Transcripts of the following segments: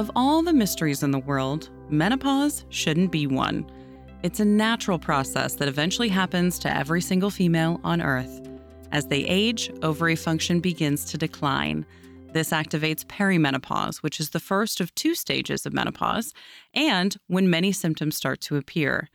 Of all the mysteries in the world, menopause shouldn't be one. It's a natural process that eventually happens to every single female on Earth. As they age, ovary function begins to decline. This activates perimenopause, which is the first of two stages of menopause, and when many symptoms start to appear.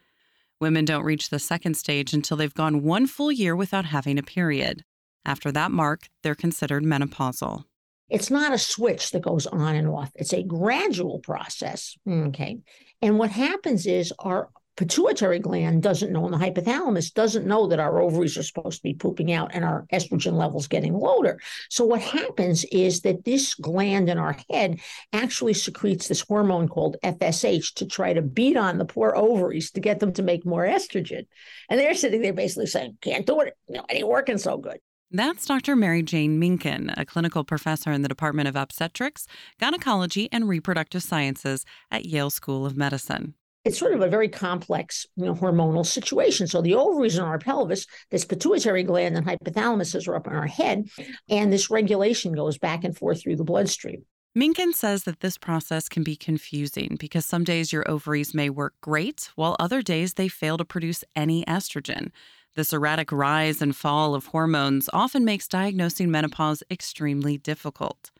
Women don't reach the second stage until they've gone one full year without having a period. After that mark, they're considered menopausal. It's not a switch that goes on and off. It's a gradual process. Okay. And what happens is our pituitary gland doesn't know, and the hypothalamus doesn't know that our ovaries are supposed to be pooping out and our estrogen levels getting lower. So what happens is that this gland in our head actually secretes this hormone called FSH to try to beat on the poor ovaries to get them to make more estrogen. And they're sitting there basically saying, can't do it. You know, it ain't working so good. That's Dr. Mary Jane Minkin, a clinical professor in the Department of Obstetrics, Gynecology, and Reproductive Sciences at Yale School of Medicine it's sort of a very complex you know, hormonal situation. So the ovaries in our pelvis, this pituitary gland and hypothalamus are up in our head, and this regulation goes back and forth through the bloodstream. Minkin says that this process can be confusing because some days your ovaries may work great, while other days they fail to produce any estrogen. This erratic rise and fall of hormones often makes diagnosing menopause extremely difficult.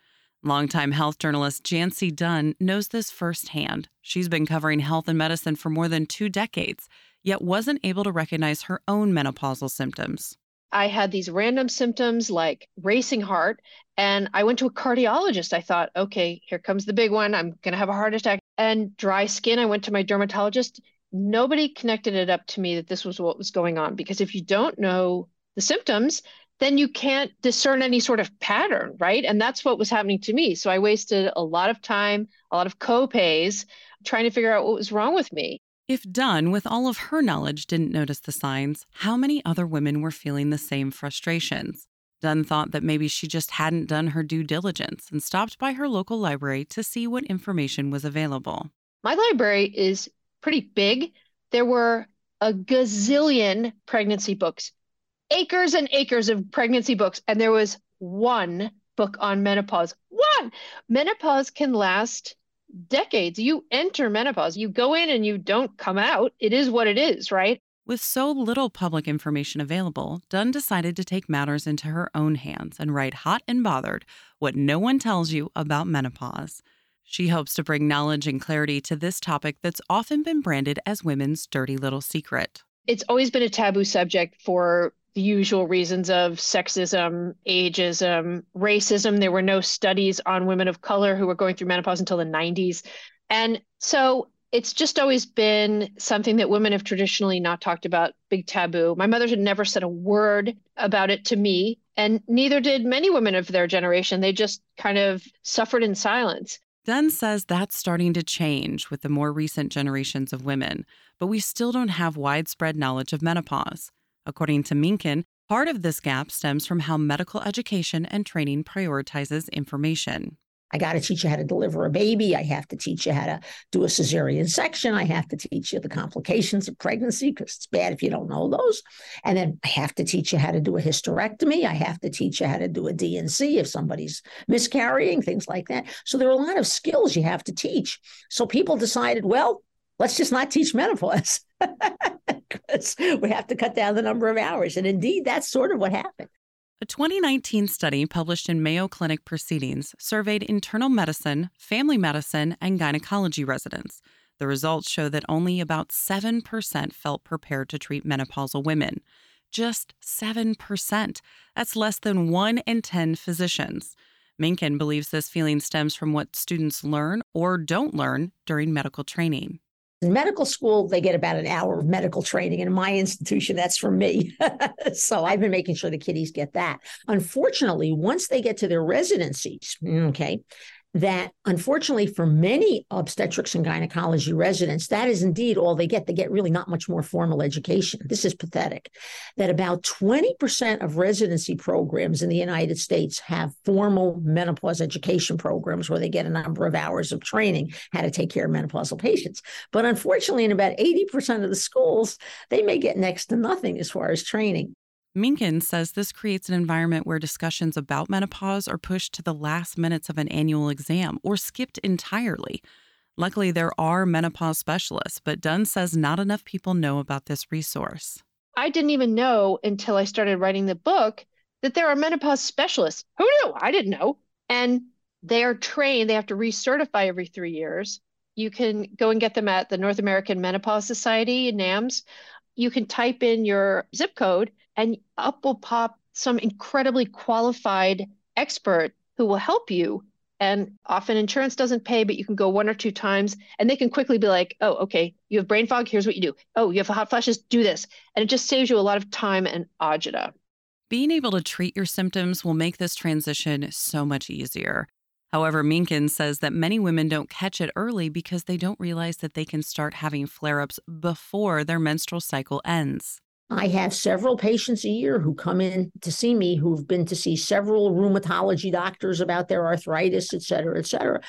Longtime health journalist Jancee Dunn knows this firsthand. She's been covering health and medicine for more than two decades, yet wasn't able to recognize her own menopausal symptoms. I had these random symptoms like racing heart, and I went to a cardiologist. I thought, okay, here comes the big one. I'm going to have a heart attack. And dry skin, I went to my dermatologist. Nobody connected it up to me that this was what was going on because if you don't know the symptoms, then you can't discern any sort of pattern, right? And that's what was happening to me. So I wasted a lot of time, a lot of co-pays trying to figure out what was wrong with me. If Dunn, with all of her knowledge, didn't notice the signs, how many other women were feeling the same frustrations? Dunn thought that maybe she just hadn't done her due diligence and stopped by her local library to see what information was available. My library is pretty big. There were a gazillion pregnancy books, acres and acres of pregnancy books, and there was one book on menopause. One! Menopause can last decades. You enter menopause, you go in and you don't come out. It is what it is, right? With so little public information available, Dunn decided to take matters into her own hands and write Hot and Bothered What No One Tells You About Menopause. She hopes to bring knowledge and clarity to this topic that's often been branded as women's dirty little secret. It's always been a taboo subject for the usual reasons of sexism, ageism, racism. There were no studies on women of color who were going through menopause until the 90s. And so it's just always been something that women have traditionally not talked about, big taboo. My mother had never said a word about it to me, and neither did many women of their generation. They just kind of suffered in silence. Dunn says that's starting to change with the more recent generations of women, but we still don't have widespread knowledge of menopause. According to Minkin, part of this gap stems from how medical education and training prioritizes information. I got to teach you how to deliver a baby. I have to teach you how to do a cesarean section. I have to teach you the complications of pregnancy because it's bad if you don't know those. And then I have to teach you how to do a hysterectomy. I have to teach you how to do a D&C if somebody's miscarrying, things like that. So there are a lot of skills you have to teach. So people decided, well, let's just not teach menopause because we have to cut down the number of hours. And indeed, that's sort of what happened. A 2019 study published in Mayo Clinic Proceedings surveyed internal medicine, family medicine, and gynecology residents. The results show that only about 7% felt prepared to treat menopausal women. Just 7%. That's less than 1 in 10 physicians. Minkin believes this feeling stems from what students learn or don't learn during medical training. In medical school, they get about an hour of medical training. And in my institution, that's for me. so I've been making sure the kiddies get that. Unfortunately, once they get to their residencies, okay, that unfortunately for many obstetrics and gynecology residents, that is indeed all they get. They get really not much more formal education. This is pathetic. That about 20% of residency programs in the United States have formal menopause education programs where they get a number of hours of training how to take care of menopausal patients. But unfortunately, in about 80% of the schools, they may get next to nothing as far as training. Minkin says this creates an environment where discussions about menopause are pushed to the last minutes of an annual exam or skipped entirely. Luckily, there are menopause specialists, but Dunn says not enough people know about this resource. I didn't even know until I started writing the book that there are menopause specialists. Who knew? I didn't know. And they are trained, they have to recertify every three years. You can go and get them at the North American Menopause Society, NAMS. You can type in your zip code and up will pop some incredibly qualified expert who will help you. And often insurance doesn't pay, but you can go one or two times and they can quickly be like, oh, okay, you have brain fog. Here's what you do. Oh, you have hot flashes. Do this. And it just saves you a lot of time and agita. Being able to treat your symptoms will make this transition so much easier. However, Minkin says that many women don't catch it early because they don't realize that they can start having flare ups before their menstrual cycle ends. I have several patients a year who come in to see me who've been to see several rheumatology doctors about their arthritis, et cetera, et cetera.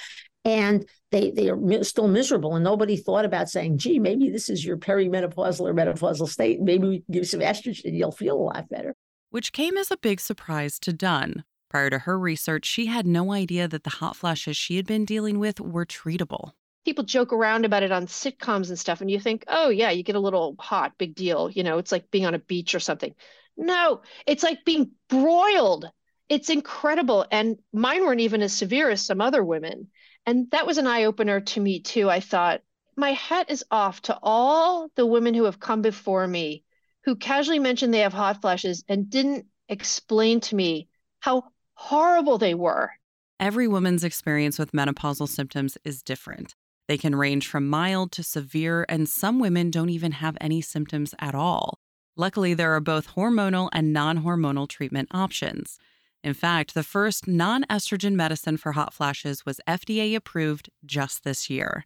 And they, they are still miserable. And nobody thought about saying, gee, maybe this is your perimenopausal or menopausal state. Maybe we give some estrogen, you'll feel a lot better. Which came as a big surprise to Dunn. Prior to her research, she had no idea that the hot flashes she had been dealing with were treatable. People joke around about it on sitcoms and stuff and you think oh yeah you get a little hot big deal you know it's like being on a beach or something. No it's like being broiled. It's incredible and mine weren't even as severe as some other women and that was an eye-opener to me too. I thought my hat is off to all the women who have come before me who casually mentioned they have hot flashes and didn't explain to me how horrible they were Every woman's experience with menopausal symptoms is different. They can range from mild to severe, and some women don't even have any symptoms at all. Luckily, there are both hormonal and non hormonal treatment options. In fact, the first non estrogen medicine for hot flashes was FDA approved just this year.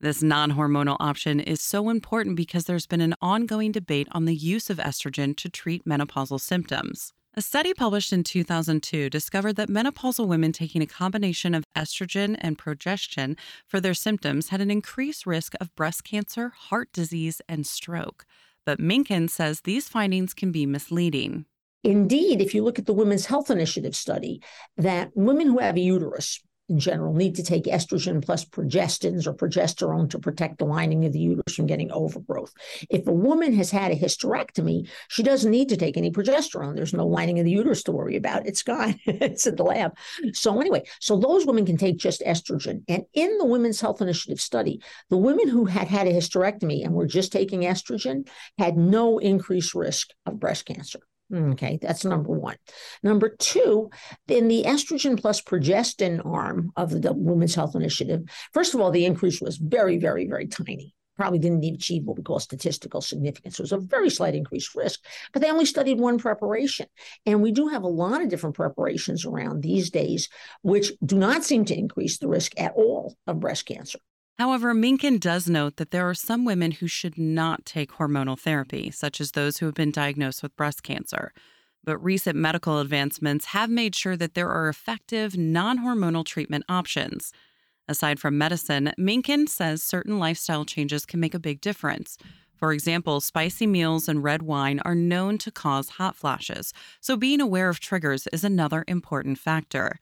This non hormonal option is so important because there's been an ongoing debate on the use of estrogen to treat menopausal symptoms. A study published in 2002 discovered that menopausal women taking a combination of estrogen and progestin for their symptoms had an increased risk of breast cancer, heart disease, and stroke. But Minkin says these findings can be misleading. Indeed, if you look at the Women's Health Initiative study, that women who have a uterus, in general need to take estrogen plus progestins or progesterone to protect the lining of the uterus from getting overgrowth. If a woman has had a hysterectomy, she doesn't need to take any progesterone. There's no lining of the uterus to worry about. It's gone. it's in the lab. So anyway, so those women can take just estrogen. And in the Women's Health Initiative study, the women who had had a hysterectomy and were just taking estrogen had no increased risk of breast cancer. Mm, okay, that's number one. Number two, in the estrogen plus progestin arm of the Women's Health Initiative, first of all, the increase was very, very, very tiny. Probably didn't even achieve what we call statistical significance. It was a very slight increased risk, but they only studied one preparation. And we do have a lot of different preparations around these days, which do not seem to increase the risk at all of breast cancer. However, Minkin does note that there are some women who should not take hormonal therapy, such as those who have been diagnosed with breast cancer. But recent medical advancements have made sure that there are effective, non hormonal treatment options. Aside from medicine, Minkin says certain lifestyle changes can make a big difference. For example, spicy meals and red wine are known to cause hot flashes, so being aware of triggers is another important factor.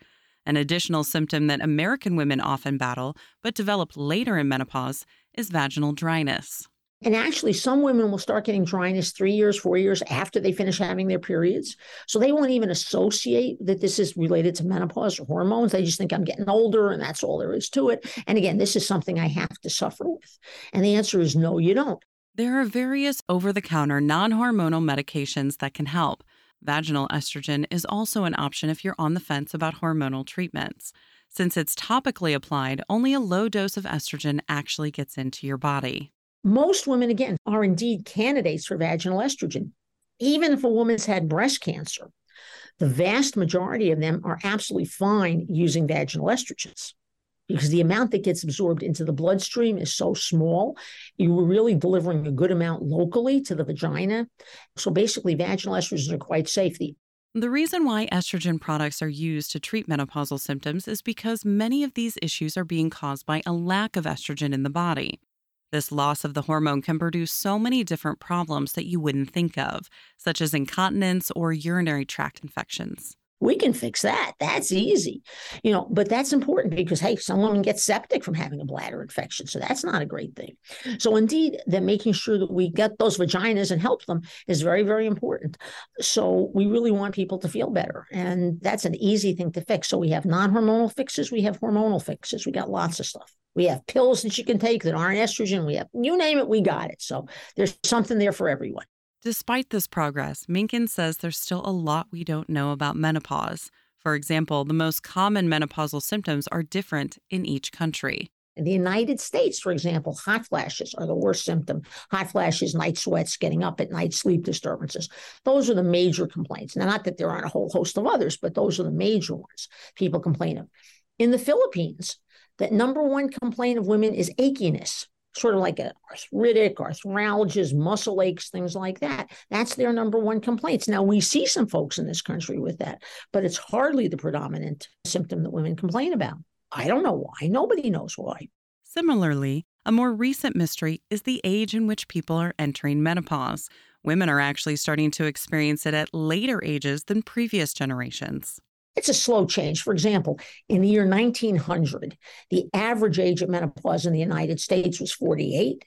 An additional symptom that American women often battle, but develop later in menopause, is vaginal dryness. And actually, some women will start getting dryness three years, four years after they finish having their periods. So they won't even associate that this is related to menopause or hormones. They just think I'm getting older and that's all there is to it. And again, this is something I have to suffer with. And the answer is no, you don't. There are various over the counter non hormonal medications that can help. Vaginal estrogen is also an option if you're on the fence about hormonal treatments. Since it's topically applied, only a low dose of estrogen actually gets into your body. Most women, again, are indeed candidates for vaginal estrogen. Even if a woman's had breast cancer, the vast majority of them are absolutely fine using vaginal estrogens because the amount that gets absorbed into the bloodstream is so small. You were really delivering a good amount locally to the vagina. So basically, vaginal estrogens are quite safe. The the reason why estrogen products are used to treat menopausal symptoms is because many of these issues are being caused by a lack of estrogen in the body. This loss of the hormone can produce so many different problems that you wouldn't think of, such as incontinence or urinary tract infections. We can fix that. That's easy. You know, but that's important because hey, some women get septic from having a bladder infection. So that's not a great thing. So indeed, that making sure that we get those vaginas and help them is very, very important. So we really want people to feel better. And that's an easy thing to fix. So we have non-hormonal fixes, we have hormonal fixes. We got lots of stuff. We have pills that you can take that aren't estrogen. We have you name it, we got it. So there's something there for everyone. Despite this progress, Minkin says there's still a lot we don't know about menopause. For example, the most common menopausal symptoms are different in each country. In the United States, for example, hot flashes are the worst symptom. Hot flashes, night sweats, getting up at night, sleep disturbances. Those are the major complaints. Now, not that there aren't a whole host of others, but those are the major ones people complain of. In the Philippines, the number one complaint of women is achiness sort of like arthritic, arthralgias, muscle aches, things like that. That's their number one complaints. Now, we see some folks in this country with that, but it's hardly the predominant symptom that women complain about. I don't know why. Nobody knows why. Similarly, a more recent mystery is the age in which people are entering menopause. Women are actually starting to experience it at later ages than previous generations. It's a slow change. For example, in the year 1900, the average age of menopause in the United States was 48.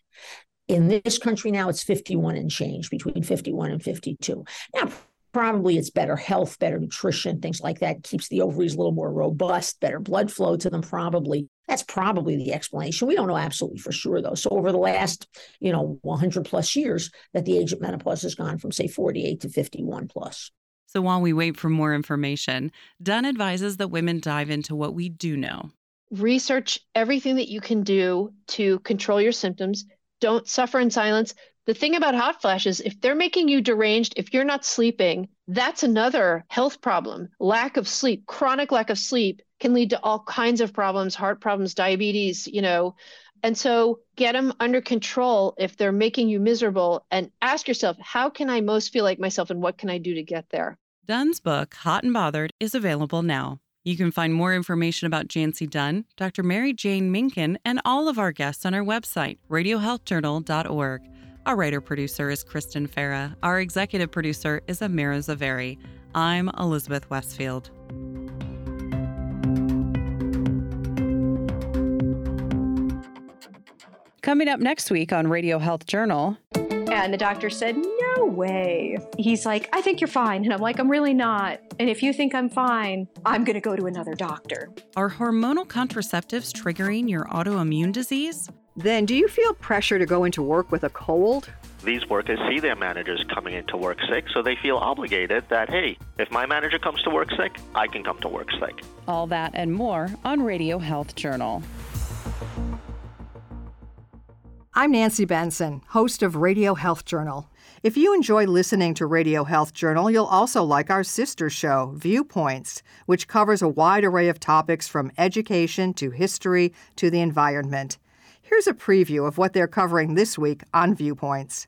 In this country now, it's 51 and change, between 51 and 52. Now, probably it's better health, better nutrition, things like that keeps the ovaries a little more robust, better blood flow to them, probably. That's probably the explanation. We don't know absolutely for sure, though. So, over the last, you know, 100 plus years, that the age of menopause has gone from, say, 48 to 51 plus. So while we wait for more information, Dunn advises that women dive into what we do know. Research everything that you can do to control your symptoms. Don't suffer in silence. The thing about hot flashes, if they're making you deranged, if you're not sleeping, that's another health problem. Lack of sleep, chronic lack of sleep can lead to all kinds of problems, heart problems, diabetes, you know. And so get them under control if they're making you miserable and ask yourself, how can I most feel like myself and what can I do to get there? Dunn's book, Hot and Bothered, is available now. You can find more information about Jancee Dunn, Dr. Mary Jane Minkin, and all of our guests on our website, radiohealthjournal.org. Our writer producer is Kristen Farah. Our executive producer is Amira Zaveri. I'm Elizabeth Westfield. Coming up next week on Radio Health Journal. And the doctor said, No way. He's like, I think you're fine. And I'm like, I'm really not. And if you think I'm fine, I'm going to go to another doctor. Are hormonal contraceptives triggering your autoimmune disease? Then do you feel pressure to go into work with a cold? These workers see their managers coming into work sick, so they feel obligated that, hey, if my manager comes to work sick, I can come to work sick. All that and more on Radio Health Journal. I'm Nancy Benson, host of Radio Health Journal. If you enjoy listening to Radio Health Journal, you'll also like our sister show, Viewpoints, which covers a wide array of topics from education to history to the environment. Here's a preview of what they're covering this week on Viewpoints.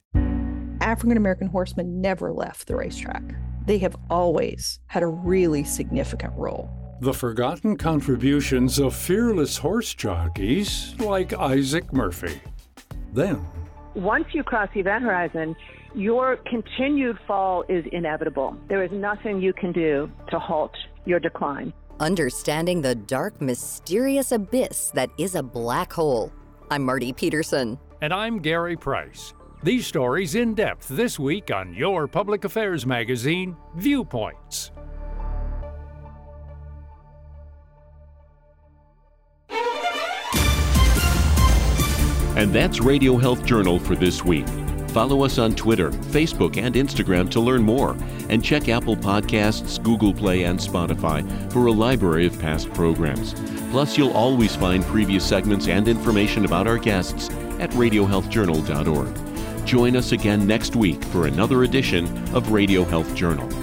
African American horsemen never left the racetrack. They have always had a really significant role. The forgotten contributions of fearless horse jockeys like Isaac Murphy. Then, once you cross the event horizon, your continued fall is inevitable. There is nothing you can do to halt your decline. Understanding the dark, mysterious abyss that is a black hole. I'm Marty Peterson. And I'm Gary Price. These stories in depth this week on your public affairs magazine, Viewpoints. And that's Radio Health Journal for this week. Follow us on Twitter, Facebook, and Instagram to learn more. And check Apple Podcasts, Google Play, and Spotify for a library of past programs. Plus, you'll always find previous segments and information about our guests at RadioHealthJournal.org. Join us again next week for another edition of Radio Health Journal.